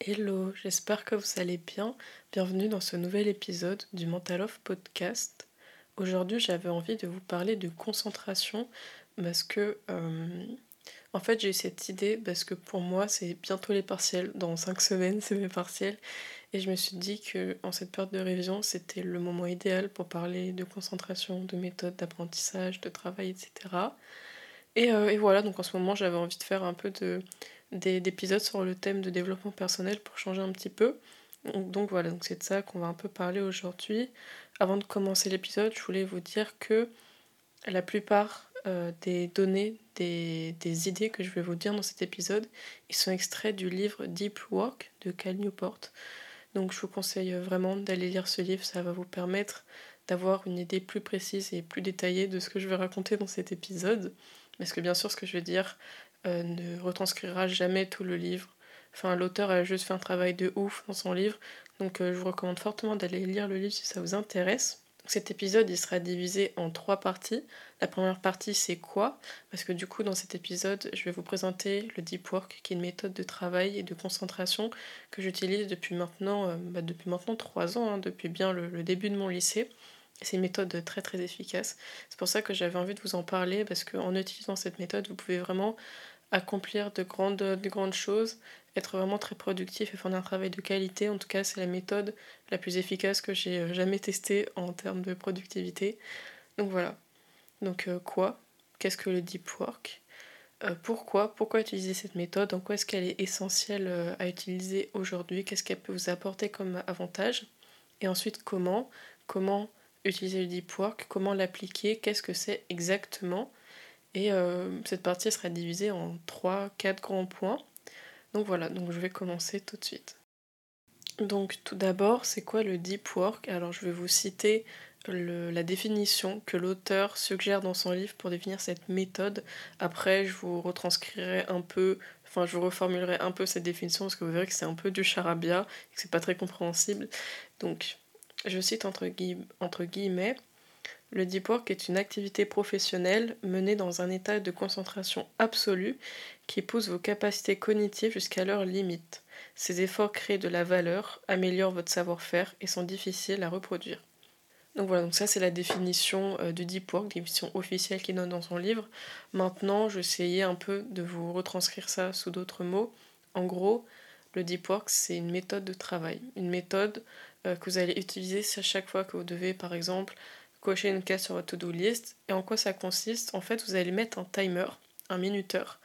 Hello, j'espère que vous allez bien. Bienvenue dans ce nouvel épisode du Mental Off Podcast. Aujourd'hui, j'avais envie de vous parler de concentration parce que, euh, en fait, j'ai eu cette idée parce que pour moi, c'est bientôt les partiels. Dans 5 semaines, c'est mes partiels. Et je me suis dit que en cette période de révision, c'était le moment idéal pour parler de concentration, de méthode d'apprentissage, de travail, etc. Et, euh, et voilà, donc en ce moment, j'avais envie de faire un peu de d'épisodes sur le thème de développement personnel pour changer un petit peu. Donc voilà, c'est de ça qu'on va un peu parler aujourd'hui. Avant de commencer l'épisode, je voulais vous dire que la plupart euh, des données, des, des, idées que je vais vous dire dans cet épisode, ils sont extraits du livre Deep Work de Cal Newport. Donc je vous conseille vraiment d'aller lire ce livre, ça va vous permettre d'avoir une idée plus précise et plus détaillée de ce que je vais raconter dans cet épisode. Parce que bien sûr, ce que je vais dire euh, ne retranscrira jamais tout le livre. Enfin, l'auteur a juste fait un travail de ouf dans son livre, donc euh, je vous recommande fortement d'aller lire le livre si ça vous intéresse. Cet épisode, il sera divisé en trois parties. La première partie, c'est quoi? Parce que du coup, dans cet épisode, je vais vous présenter le Deep Work, qui est une méthode de travail et de concentration que j'utilise depuis maintenant, euh, bah, depuis maintenant trois ans, hein, depuis bien le, début de mon lycée. C'est une méthode très très efficace. C'est pour ça que j'avais envie de vous en parler, parce qu'en utilisant cette méthode, vous pouvez vraiment accomplir de grandes, de grandes choses, être vraiment très productif et faire un travail de qualité. En tout cas, c'est la méthode la plus efficace que j'ai euh, jamais testée en termes de productivité. Donc voilà. Donc euh, quoi? Qu'est-ce que le deep work? Euh, Pourquoi? Pourquoi utiliser cette méthode? En quoi est-ce qu'elle est essentielle à utiliser aujourd'hui? Qu'est-ce qu'elle peut vous apporter comme avantage? Et ensuite, comment? Comment utiliser le deep work? Comment l'appliquer? Qu'est-ce que c'est exactement? Et euh, cette partie sera divisée en 3-4 grands points. Donc voilà, donc je vais commencer tout de suite. Donc tout d'abord, c'est quoi le deep work? Alors je vais vous citer la définition que l'auteur suggère dans son livre pour définir cette méthode. Après, je vous retranscrirai un peu, enfin je vous reformulerai un peu cette définition parce que vous verrez que c'est un peu du charabia et que c'est pas très compréhensible. Donc je cite entre, entre guillemets le deep work est une activité professionnelle menée dans un état de concentration absolue qui pousse vos capacités cognitives jusqu'à leur limite. Ces efforts créent de la valeur, améliorent votre savoir-faire et sont difficiles à reproduire. Donc voilà, donc ça c'est la définition euh, du deep work, définition officielle qu'il donne dans son livre. Maintenant, je vais essayer un peu de vous retranscrire ça sous d'autres mots. En gros, le deep work c'est une méthode de travail, une méthode euh, que vous allez utiliser à chaque fois que vous devez par exemple cocher une case sur votre to-do list. Et en quoi ça consiste? En fait, vous allez mettre un timer, un minuteur,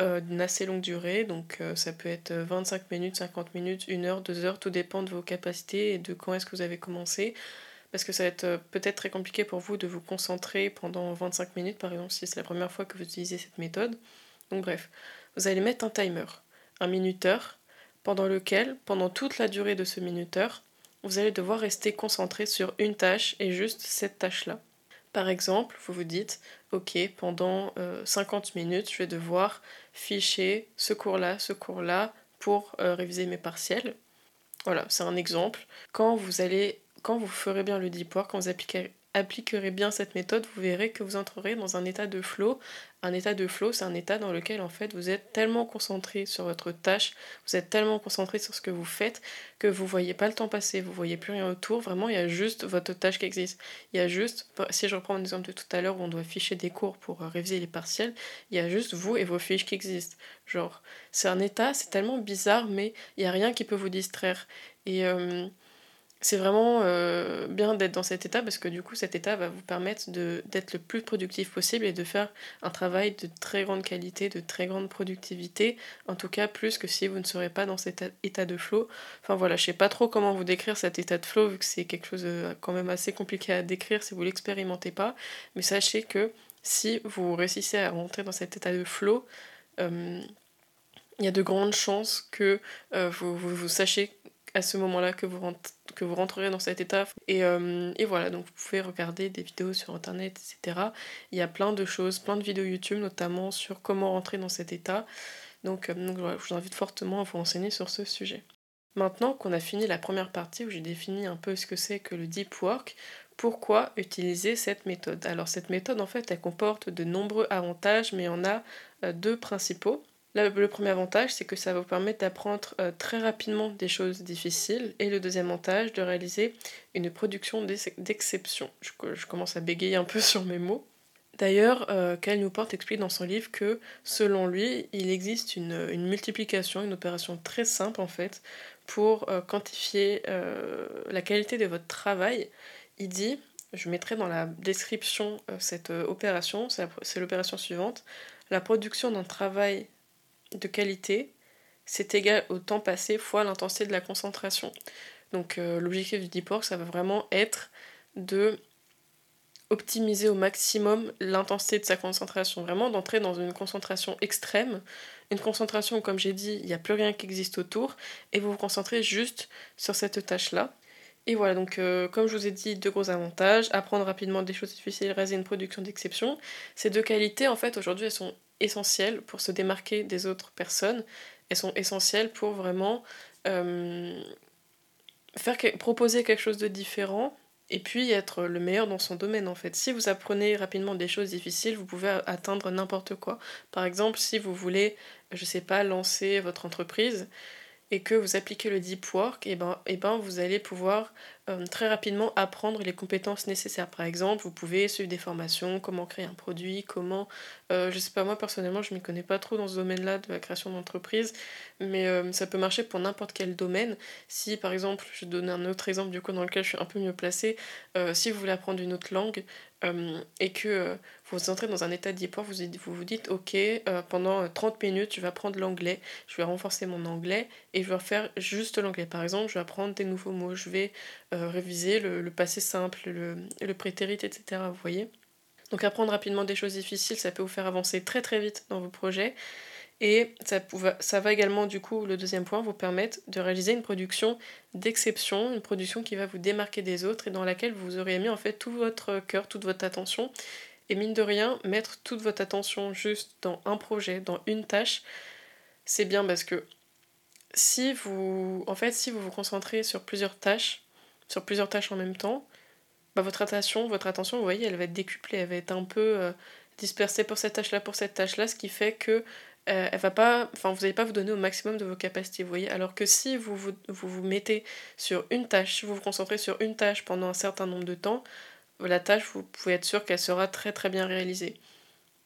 euh, d'une assez longue durée. Donc euh, ça peut être 25 minutes, 50 minutes, 1 heure, 2 heures, tout dépend de vos capacités et de quand est-ce que vous avez commencé. Parce que ça va être euh, peut-être très compliqué pour vous de vous concentrer pendant 25 minutes, par exemple, si c'est la première fois que vous utilisez cette méthode. Donc bref, vous allez mettre un timer, un minuteur, pendant lequel, pendant toute la durée de ce minuteur, vous allez devoir rester concentré sur une tâche et juste cette tâche-là. Par exemple, vous vous dites, ok, pendant 50 euh, minutes, je vais devoir ficher ce cours-là, ce cours-là, pour euh, réviser mes partiels. Voilà, c'est un exemple. Quand vous quand vous ferez bien le deep work, quand vous appliquerez, appliquerez bien cette méthode, vous verrez que vous entrerez dans un état de flow. Un état de flow, c'est un état dans lequel en fait vous êtes tellement concentré sur votre tâche, vous êtes tellement concentré sur ce que vous faites que vous voyez pas le temps passer, vous voyez plus rien autour. Vraiment, il y a juste votre tâche qui existe. Il y a juste, si je reprends mon exemple de tout à l'heure où on doit ficher des cours pour euh, réviser les partiels, il y a juste vous et vos fiches qui existent. Genre, c'est un état, c'est tellement bizarre, mais il y a rien qui peut vous distraire. Et euh, c'est vraiment euh, bien d'être dans cet état parce que du coup cet état va vous permettre d'être le plus productif possible et de faire un travail de très grande qualité, de très grande productivité, en tout cas plus que si vous ne serez pas dans cet état de flow. Enfin voilà, je sais pas trop comment vous décrire cet état de flow vu que c'est quelque chose euh, quand même assez compliqué à décrire si vous l'expérimentez pas, mais sachez que si vous réussissez à rentrer dans cet état de flow, euh, il y a de grandes chances que vous, vous, vous sachiez à ce moment-là que vous, que vous rentrerez dans cet état. Et, euh, et, voilà, donc vous pouvez regarder des vidéos sur internet, etc. Il y a plein de choses, plein de vidéos YouTube, notamment sur comment rentrer dans cet état. Donc, euh, donc je vous invite fortement à vous renseigner sur ce sujet. Maintenant qu'on a fini la première partie où j'ai défini un peu ce que c'est que le deep work, pourquoi utiliser cette méthode? Alors cette méthode en fait elle comporte de nombreux avantages mais en a euh, deux principaux. Le premier avantage, c'est que ça va vous permettre d'apprendre euh, très rapidement des choses difficiles. Et le deuxième avantage, de réaliser une production d'exception. Je, commence à bégayer un peu sur mes mots. D'ailleurs, euh, Cal Newport explique dans son livre que, selon lui, il existe une, multiplication, une opération très simple en fait, pour euh, quantifier la qualité de votre travail. Il dit, je mettrai dans la description cette opération, c'est l'opération suivante, la production d'un travail de qualité, c'est égal au temps passé fois l'intensité de la concentration. Donc euh, l'objectif du deep work, ça va vraiment être de optimiser au maximum l'intensité de sa concentration, vraiment d'entrer dans une concentration extrême, une concentration où, comme j'ai dit, il n'y a plus rien qui existe autour, et vous vous concentrez juste sur cette tâche-là. Et voilà, donc euh, comme je vous ai dit, deux gros avantages, apprendre rapidement des choses difficiles, réaliser une production d'exception. Ces deux qualités, en fait, aujourd'hui, elles sont essentielles pour se démarquer des autres personnes. Elles sont essentielles pour vraiment euh, proposer quelque chose de différent et puis être le meilleur dans son domaine en fait. Si vous apprenez rapidement des choses difficiles, vous pouvez atteindre n'importe quoi. Par exemple, si vous voulez, je sais pas, lancer votre entreprise, et que vous appliquez le deep work, et ben, et ben vous allez pouvoir euh, très rapidement apprendre les compétences nécessaires. Par exemple, vous pouvez suivre des formations, comment créer un produit, comment... Euh, je sais pas, moi personnellement, je m'y connais pas trop dans ce domaine-là de la création d'entreprise, mais euh, ça peut marcher pour n'importe quel domaine. Si par exemple, je donne un autre exemple du coup dans lequel je suis un peu mieux placée, si vous voulez apprendre une autre langue, euh, et que euh, vous entrez dans un état d'hypor, vous, vous vous dites ok, euh, pendant 30 minutes, je vais apprendre l'anglais, je vais renforcer mon anglais et je vais faire juste l'anglais. Par exemple, je vais apprendre des nouveaux mots, je vais réviser le, passé simple, le, le prétérit, etc. Vous voyez Donc apprendre rapidement des choses difficiles, ça peut vous faire avancer très très vite dans vos projets. Et ça, ça va également, du coup, le deuxième point, vous permettre de réaliser une production d'exception, une production qui va vous démarquer des autres et dans laquelle vous aurez mis en fait tout votre cœur, toute votre attention. Et mine de rien, mettre toute votre attention juste dans un projet, dans une tâche, c'est bien parce que si vous, en fait, si vous vous concentrez sur plusieurs tâches, sur plusieurs tâches en même temps, bah votre attention, votre attention, vous voyez, elle va être décuplée, elle va être un peu euh, dispersée pour cette tâche-là, pour cette tâche-là, ce qui fait que euh, elle vous n'allez pas vous donner au maximum de vos capacités, vous voyez. Alors que si vous vous, vous mettez sur une tâche, si vous vous concentrez sur une tâche pendant un certain nombre de temps, la tâche, vous pouvez être sûr qu'elle sera très très bien réalisée.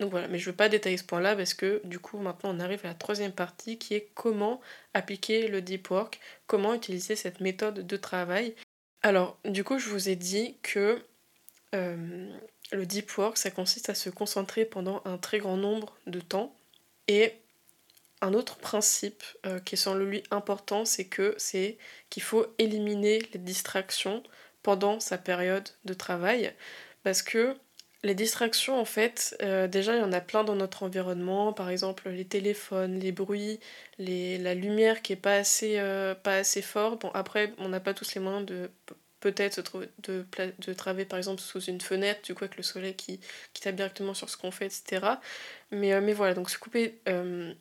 Donc voilà, mais je ne veux pas détailler ce point-là parce que du coup maintenant on arrive à la troisième partie qui est comment appliquer le deep work, comment utiliser cette méthode de travail. Alors du coup je vous ai dit que euh, le deep work ça consiste à se concentrer pendant un très grand nombre de temps et un autre principe euh, qui est selon lui important, c'est que c'est qu'il faut éliminer les distractions pendant sa période de travail parce que les distractions, en fait, euh, déjà, il y en a plein dans notre environnement. Par exemple, les téléphones, les bruits, les, la lumière qui est pas assez, euh, pas assez fort. Bon, après, on n'a pas tous les moyens de peut-être de, de travailler par exemple sous une fenêtre, du coup avec le soleil qui, qui tape directement sur ce qu'on fait, etc. Mais, euh, mais voilà, donc se couper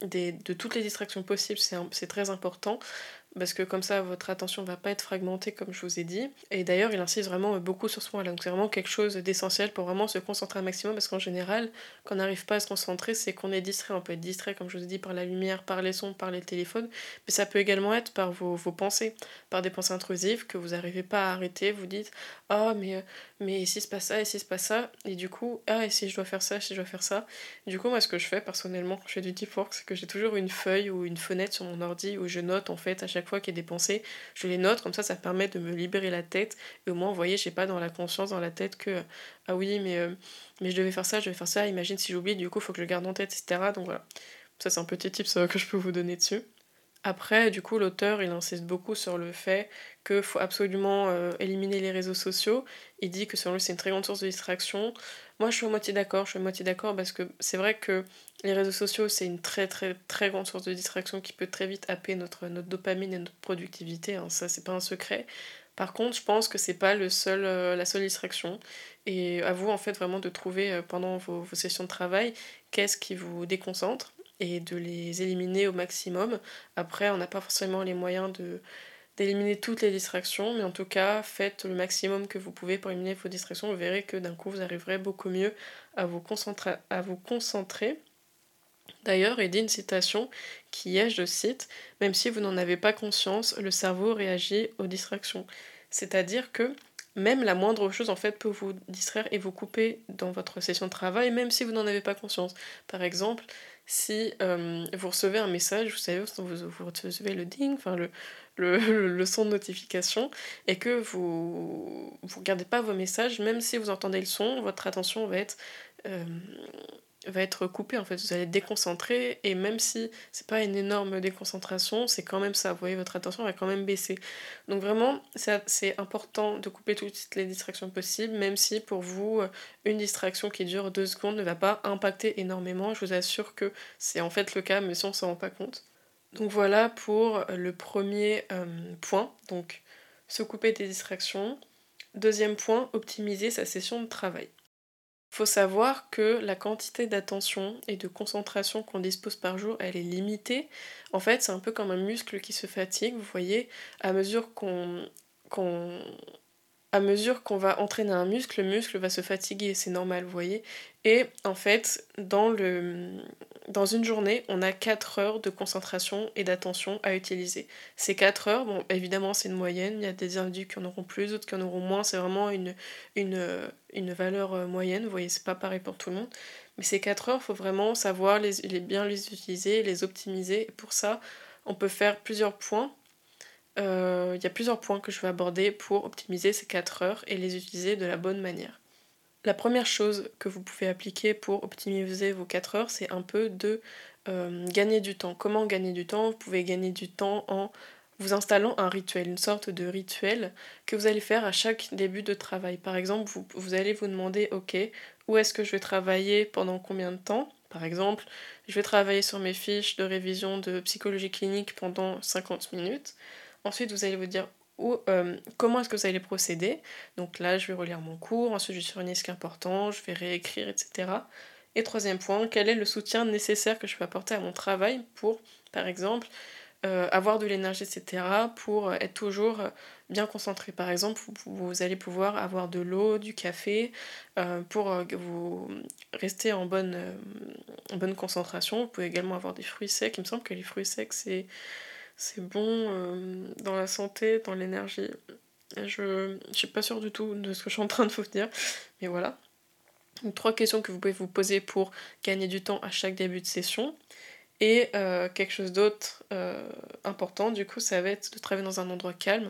des, de toutes les distractions possibles, c'est très important parce que comme ça votre attention va pas être fragmentée comme je vous ai dit. Et d'ailleurs il insiste vraiment beaucoup sur ce point-là, donc c'est vraiment quelque chose d'essentiel pour vraiment se concentrer un maximum parce qu'en général quand on n'arrive pas à se concentrer c'est qu'on est distrait, on peut être distrait comme je vous ai dit par la lumière, par les sons, par les téléphones, mais ça peut également être par vos, vos pensées, par des pensées intrusives que vous n'arrivez pas à arrêter, vous dites ah mais, mais si se passe ça, si se passe ça, et du coup ah et si je dois faire ça, si je dois faire ça? Du coup moi ce que je fais personnellement quand je fais du deep work c'est que j'ai toujours une feuille ou une fenêtre sur mon ordi où je note en fait à chaque fois qu'il y a des pensées, je les note, comme ça ça permet de me libérer la tête. Et au moins, vous voyez, j'ai pas dans la conscience, dans la tête que ah oui, mais, euh, mais je devais faire ça, je devais faire ça, imagine si j'oublie, du coup, faut que je garde en tête, etc. Donc voilà, ça c'est un petit tip que je peux vous donner dessus. Après, du coup, l'auteur, il insiste beaucoup sur le fait qu'il faut absolument euh, éliminer les réseaux sociaux. Il dit que selon lui, c'est une très grande source de distraction. Moi, je suis à moitié d'accord. Je suis à moitié d'accord parce que c'est vrai que les réseaux sociaux, c'est une très, très, très grande source de distraction qui peut très vite happer notre, notre dopamine et notre productivité. Hein. Ça, c'est pas un secret. Par contre, je pense que c'est pas le seul, euh, la seule distraction. Et à vous, en fait, vraiment de trouver euh, pendant vos, vos sessions de travail qu'est-ce qui vous déconcentre? Et de les éliminer au maximum. Après, on n'a pas forcément les moyens d'éliminer toutes les distractions, mais en tout cas, faites le maximum que vous pouvez pour éliminer vos distractions. Vous verrez que d'un coup, vous arriverez beaucoup mieux à vous concentrer. À vous concentrer. D'ailleurs, il dit une citation qui est, je cite, Même si vous n'en avez pas conscience, le cerveau réagit aux distractions. C'est-à-dire que même la moindre chose en fait peut vous distraire et vous couper dans votre session de travail, même si vous n'en avez pas conscience. Par exemple, si euh, vous recevez un message, vous savez, vous, vous recevez le ding, enfin le, le, son de notification, et que vous ne regardez pas vos messages, même si vous entendez le son, votre attention va être euh, va être coupé en fait, vous allez être déconcentré et même si c'est pas une énorme déconcentration, c'est quand même ça, vous voyez, votre attention va quand même baisser. Donc vraiment, c'est important de couper toutes les distractions possibles, même si pour vous, une distraction qui dure deux secondes ne va pas impacter énormément, je vous assure que c'est en fait le cas, mais si on s'en rend pas compte. Donc voilà pour le premier euh, point, donc se couper des distractions. Deuxième point, optimiser sa session de travail faut savoir que la quantité d'attention et de concentration qu'on dispose par jour, elle est limitée. En fait, c'est un peu comme un muscle qui se fatigue, vous voyez, à mesure qu'on à mesure qu'on va entraîner un muscle, le muscle va se fatiguer, c'est normal, vous voyez. Et en fait, dans, le, dans une journée, on a 4 heures de concentration et d'attention à utiliser. Ces 4 heures, bon, évidemment, c'est une moyenne, il y a des individus qui en auront plus, d'autres qui en auront moins, c'est vraiment une, une, une valeur euh, moyenne, vous voyez, c'est pas pareil pour tout le monde. Mais ces 4 heures, il faut vraiment savoir les, bien les utiliser, les optimiser. Et pour ça, on peut faire plusieurs points euh, il y a plusieurs points que je vais aborder pour optimiser ces 4 heures et les utiliser de la bonne manière. La première chose que vous pouvez appliquer pour optimiser vos 4 heures, c'est un peu de euh, gagner du temps. Comment gagner du temps? Vous pouvez gagner du temps en vous installant un rituel, une sorte de rituel que vous allez faire à chaque début de travail. Par exemple, vous, allez vous demander, ok, où est-ce que je vais travailler pendant combien de temps? Par exemple, je vais travailler sur mes fiches de révision de psychologie clinique pendant 50 minutes. Ensuite, vous allez vous dire euh, comment est-ce que vous allez procéder? Donc là, je vais relire mon cours, ensuite je vais surligner ce qui est important, je vais réécrire, etc. Et troisième point, quel est le soutien nécessaire que je peux apporter à mon travail pour, par exemple, euh, avoir de l'énergie, etc., pour être toujours bien concentré. Par exemple, vous, allez pouvoir avoir de l'eau, du café, euh, pour vous rester en bonne, en bonne concentration. Vous pouvez également avoir des fruits secs. Il me semble que les fruits secs, c'est c'est bon euh, dans la santé, dans l'énergie. Je ne suis pas sûre du tout de ce que je suis en train de vous dire, mais voilà. trois questions que vous pouvez vous poser pour gagner du temps à chaque début de session. Et euh, quelque chose d'autre euh, important, du coup, ça va être de travailler dans un endroit calme.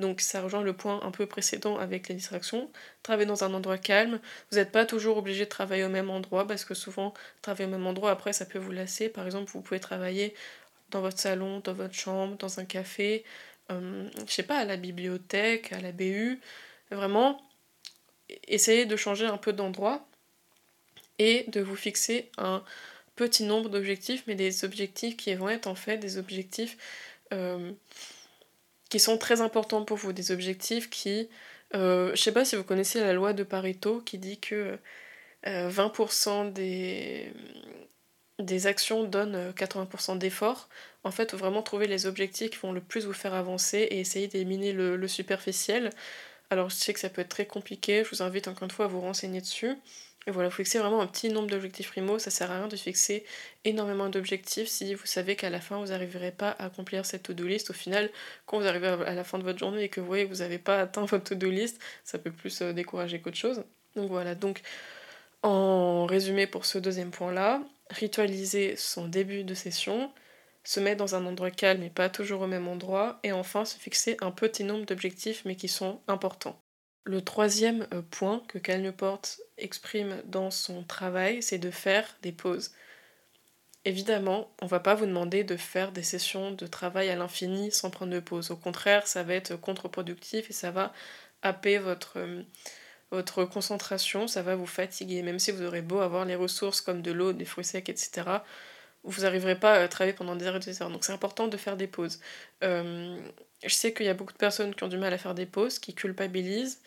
Donc ça rejoint le point un peu précédent avec les distractions. Travailler dans un endroit calme. Vous n'êtes pas toujours obligé de travailler au même endroit parce que souvent, travailler au même endroit, après, ça peut vous lasser. Par exemple, vous pouvez travailler dans votre salon, dans votre chambre, dans un café, euh, je sais pas, à la bibliothèque, à la BU. Vraiment, essayez de changer un peu d'endroit et de vous fixer un petit nombre d'objectifs, mais des objectifs qui vont être en fait des objectifs euh, qui sont très importants pour vous, des objectifs qui... Euh, je sais pas si vous connaissez la loi de Pareto qui dit que 20% euh, des, actions donnent 80% euh, d'efforts, en fait, vraiment trouver les objectifs qui vont le plus vous faire avancer et essayer d'éliminer le, superficiel. Alors, je sais que ça peut être très compliqué, je vous invite encore une fois à vous renseigner dessus. Et voilà, vous fixez vraiment un petit nombre d'objectifs primo, ça sert à rien de fixer énormément d'objectifs si vous savez qu'à la fin vous n'arriverez pas à accomplir cette to-do list. Au final, quand vous arrivez à la fin de votre journée et que vous voyez que vous n'avez pas atteint votre to-do list, ça peut plus euh, décourager qu'autre chose. Donc voilà, donc en résumé pour ce deuxième point-là, ritualiser son début de session, se mettre dans un endroit calme et pas toujours au même endroit, et enfin se fixer un petit nombre d'objectifs mais qui sont importants. Le troisième euh, point que Cal Newport exprime dans son travail, c'est de faire des pauses. Évidemment, on va pas vous demander de faire des sessions de travail à l'infini sans prendre de pause. Au contraire, ça va être contre-productif et ça va happer votre, euh, votre concentration, ça va vous fatiguer. Même si vous aurez beau avoir les ressources comme de l'eau, des fruits secs, etc., vous n'arriverez pas à travailler pendant des heures et des heures. Donc c'est important de faire des pauses. Euh, je sais qu'il y a beaucoup de personnes qui ont du mal à faire des pauses, qui culpabilisent.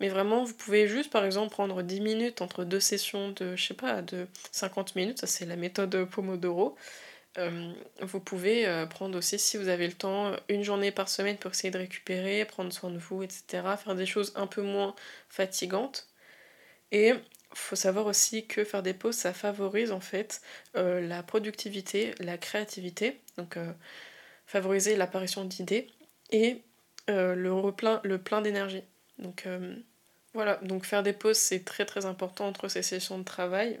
Mais vraiment, vous pouvez juste, par exemple, prendre 10 minutes entre deux sessions de, je sais pas, de 50 minutes. Ça, c'est la méthode Pomodoro. Euh, vous pouvez euh, prendre aussi, si vous avez le temps, une journée par semaine pour essayer de récupérer, prendre soin de vous, etc. Faire des choses un peu moins fatigantes. Et faut savoir aussi que faire des pauses, ça favorise en fait euh, la productivité, la créativité, donc euh, favoriser l'apparition d'idées et euh, le, le plein d'énergie. Donc voilà, donc faire des pauses, c'est très très important entre ces sessions de travail.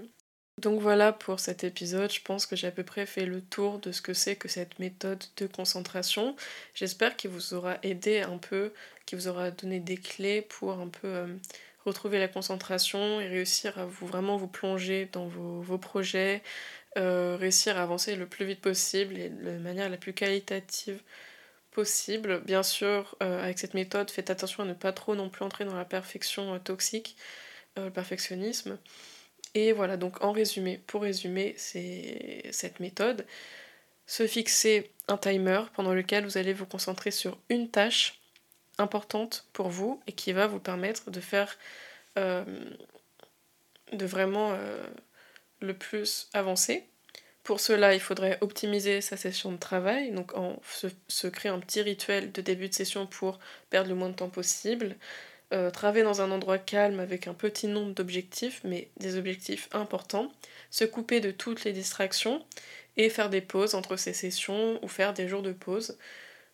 Donc voilà pour cet épisode, je pense que j'ai à peu près fait le tour de ce que c'est que cette méthode de concentration. J'espère qu'il vous aura aidé un peu, qu'il vous aura donné des clés pour un peu retrouver la concentration et réussir à vous vraiment vous plonger dans vos, projets, euh, réussir à avancer le plus vite possible et de manière la plus qualitative possible. Bien sûr, euh, avec cette méthode, faites attention à ne pas trop non plus entrer dans la perfection euh, toxique, le perfectionnisme. Et voilà, donc en résumé, pour résumer c'est cette méthode, se fixer un timer pendant lequel vous allez vous concentrer sur une tâche importante pour vous et qui va vous permettre de faire euh, de vraiment euh, le plus avancer. Pour cela, il faudrait optimiser sa session de travail, donc en se, créer un petit rituel de début de session pour perdre le moins de temps possible. Euh, travailler dans un endroit calme avec un petit nombre d'objectifs, mais des objectifs importants. Se couper de toutes les distractions et faire des pauses entre ces sessions ou faire des jours de pause.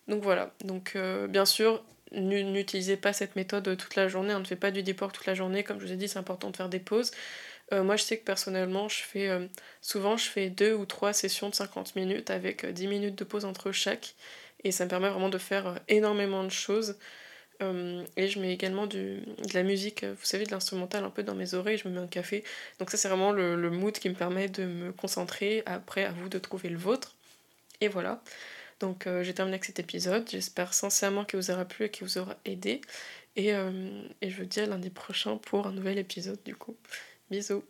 Donc voilà, donc bien sûr, n'utilisez pas cette méthode toute la journée, on ne fait pas du deep toute la journée, comme je vous ai dit, c'est important de faire des pauses. Euh, moi, je sais que personnellement, je fais euh, souvent, je fais deux ou trois sessions de 50 minutes avec 10 euh, minutes de pause entre chaque, et ça me permet vraiment de faire énormément de choses. et je mets également de la musique, vous savez, de l'instrumental un peu dans mes oreilles, je me mets un café. Donc ça, c'est vraiment le, le mood qui me permet de me concentrer. Après, à vous de trouver le vôtre. Et voilà. Donc euh, j'ai terminé avec cet épisode. J'espère sincèrement qu'il vous aura plu et qu'il vous aura aidé. Et, euh, et je vous dis à lundi prochain pour un nouvel épisode du coup. Bisous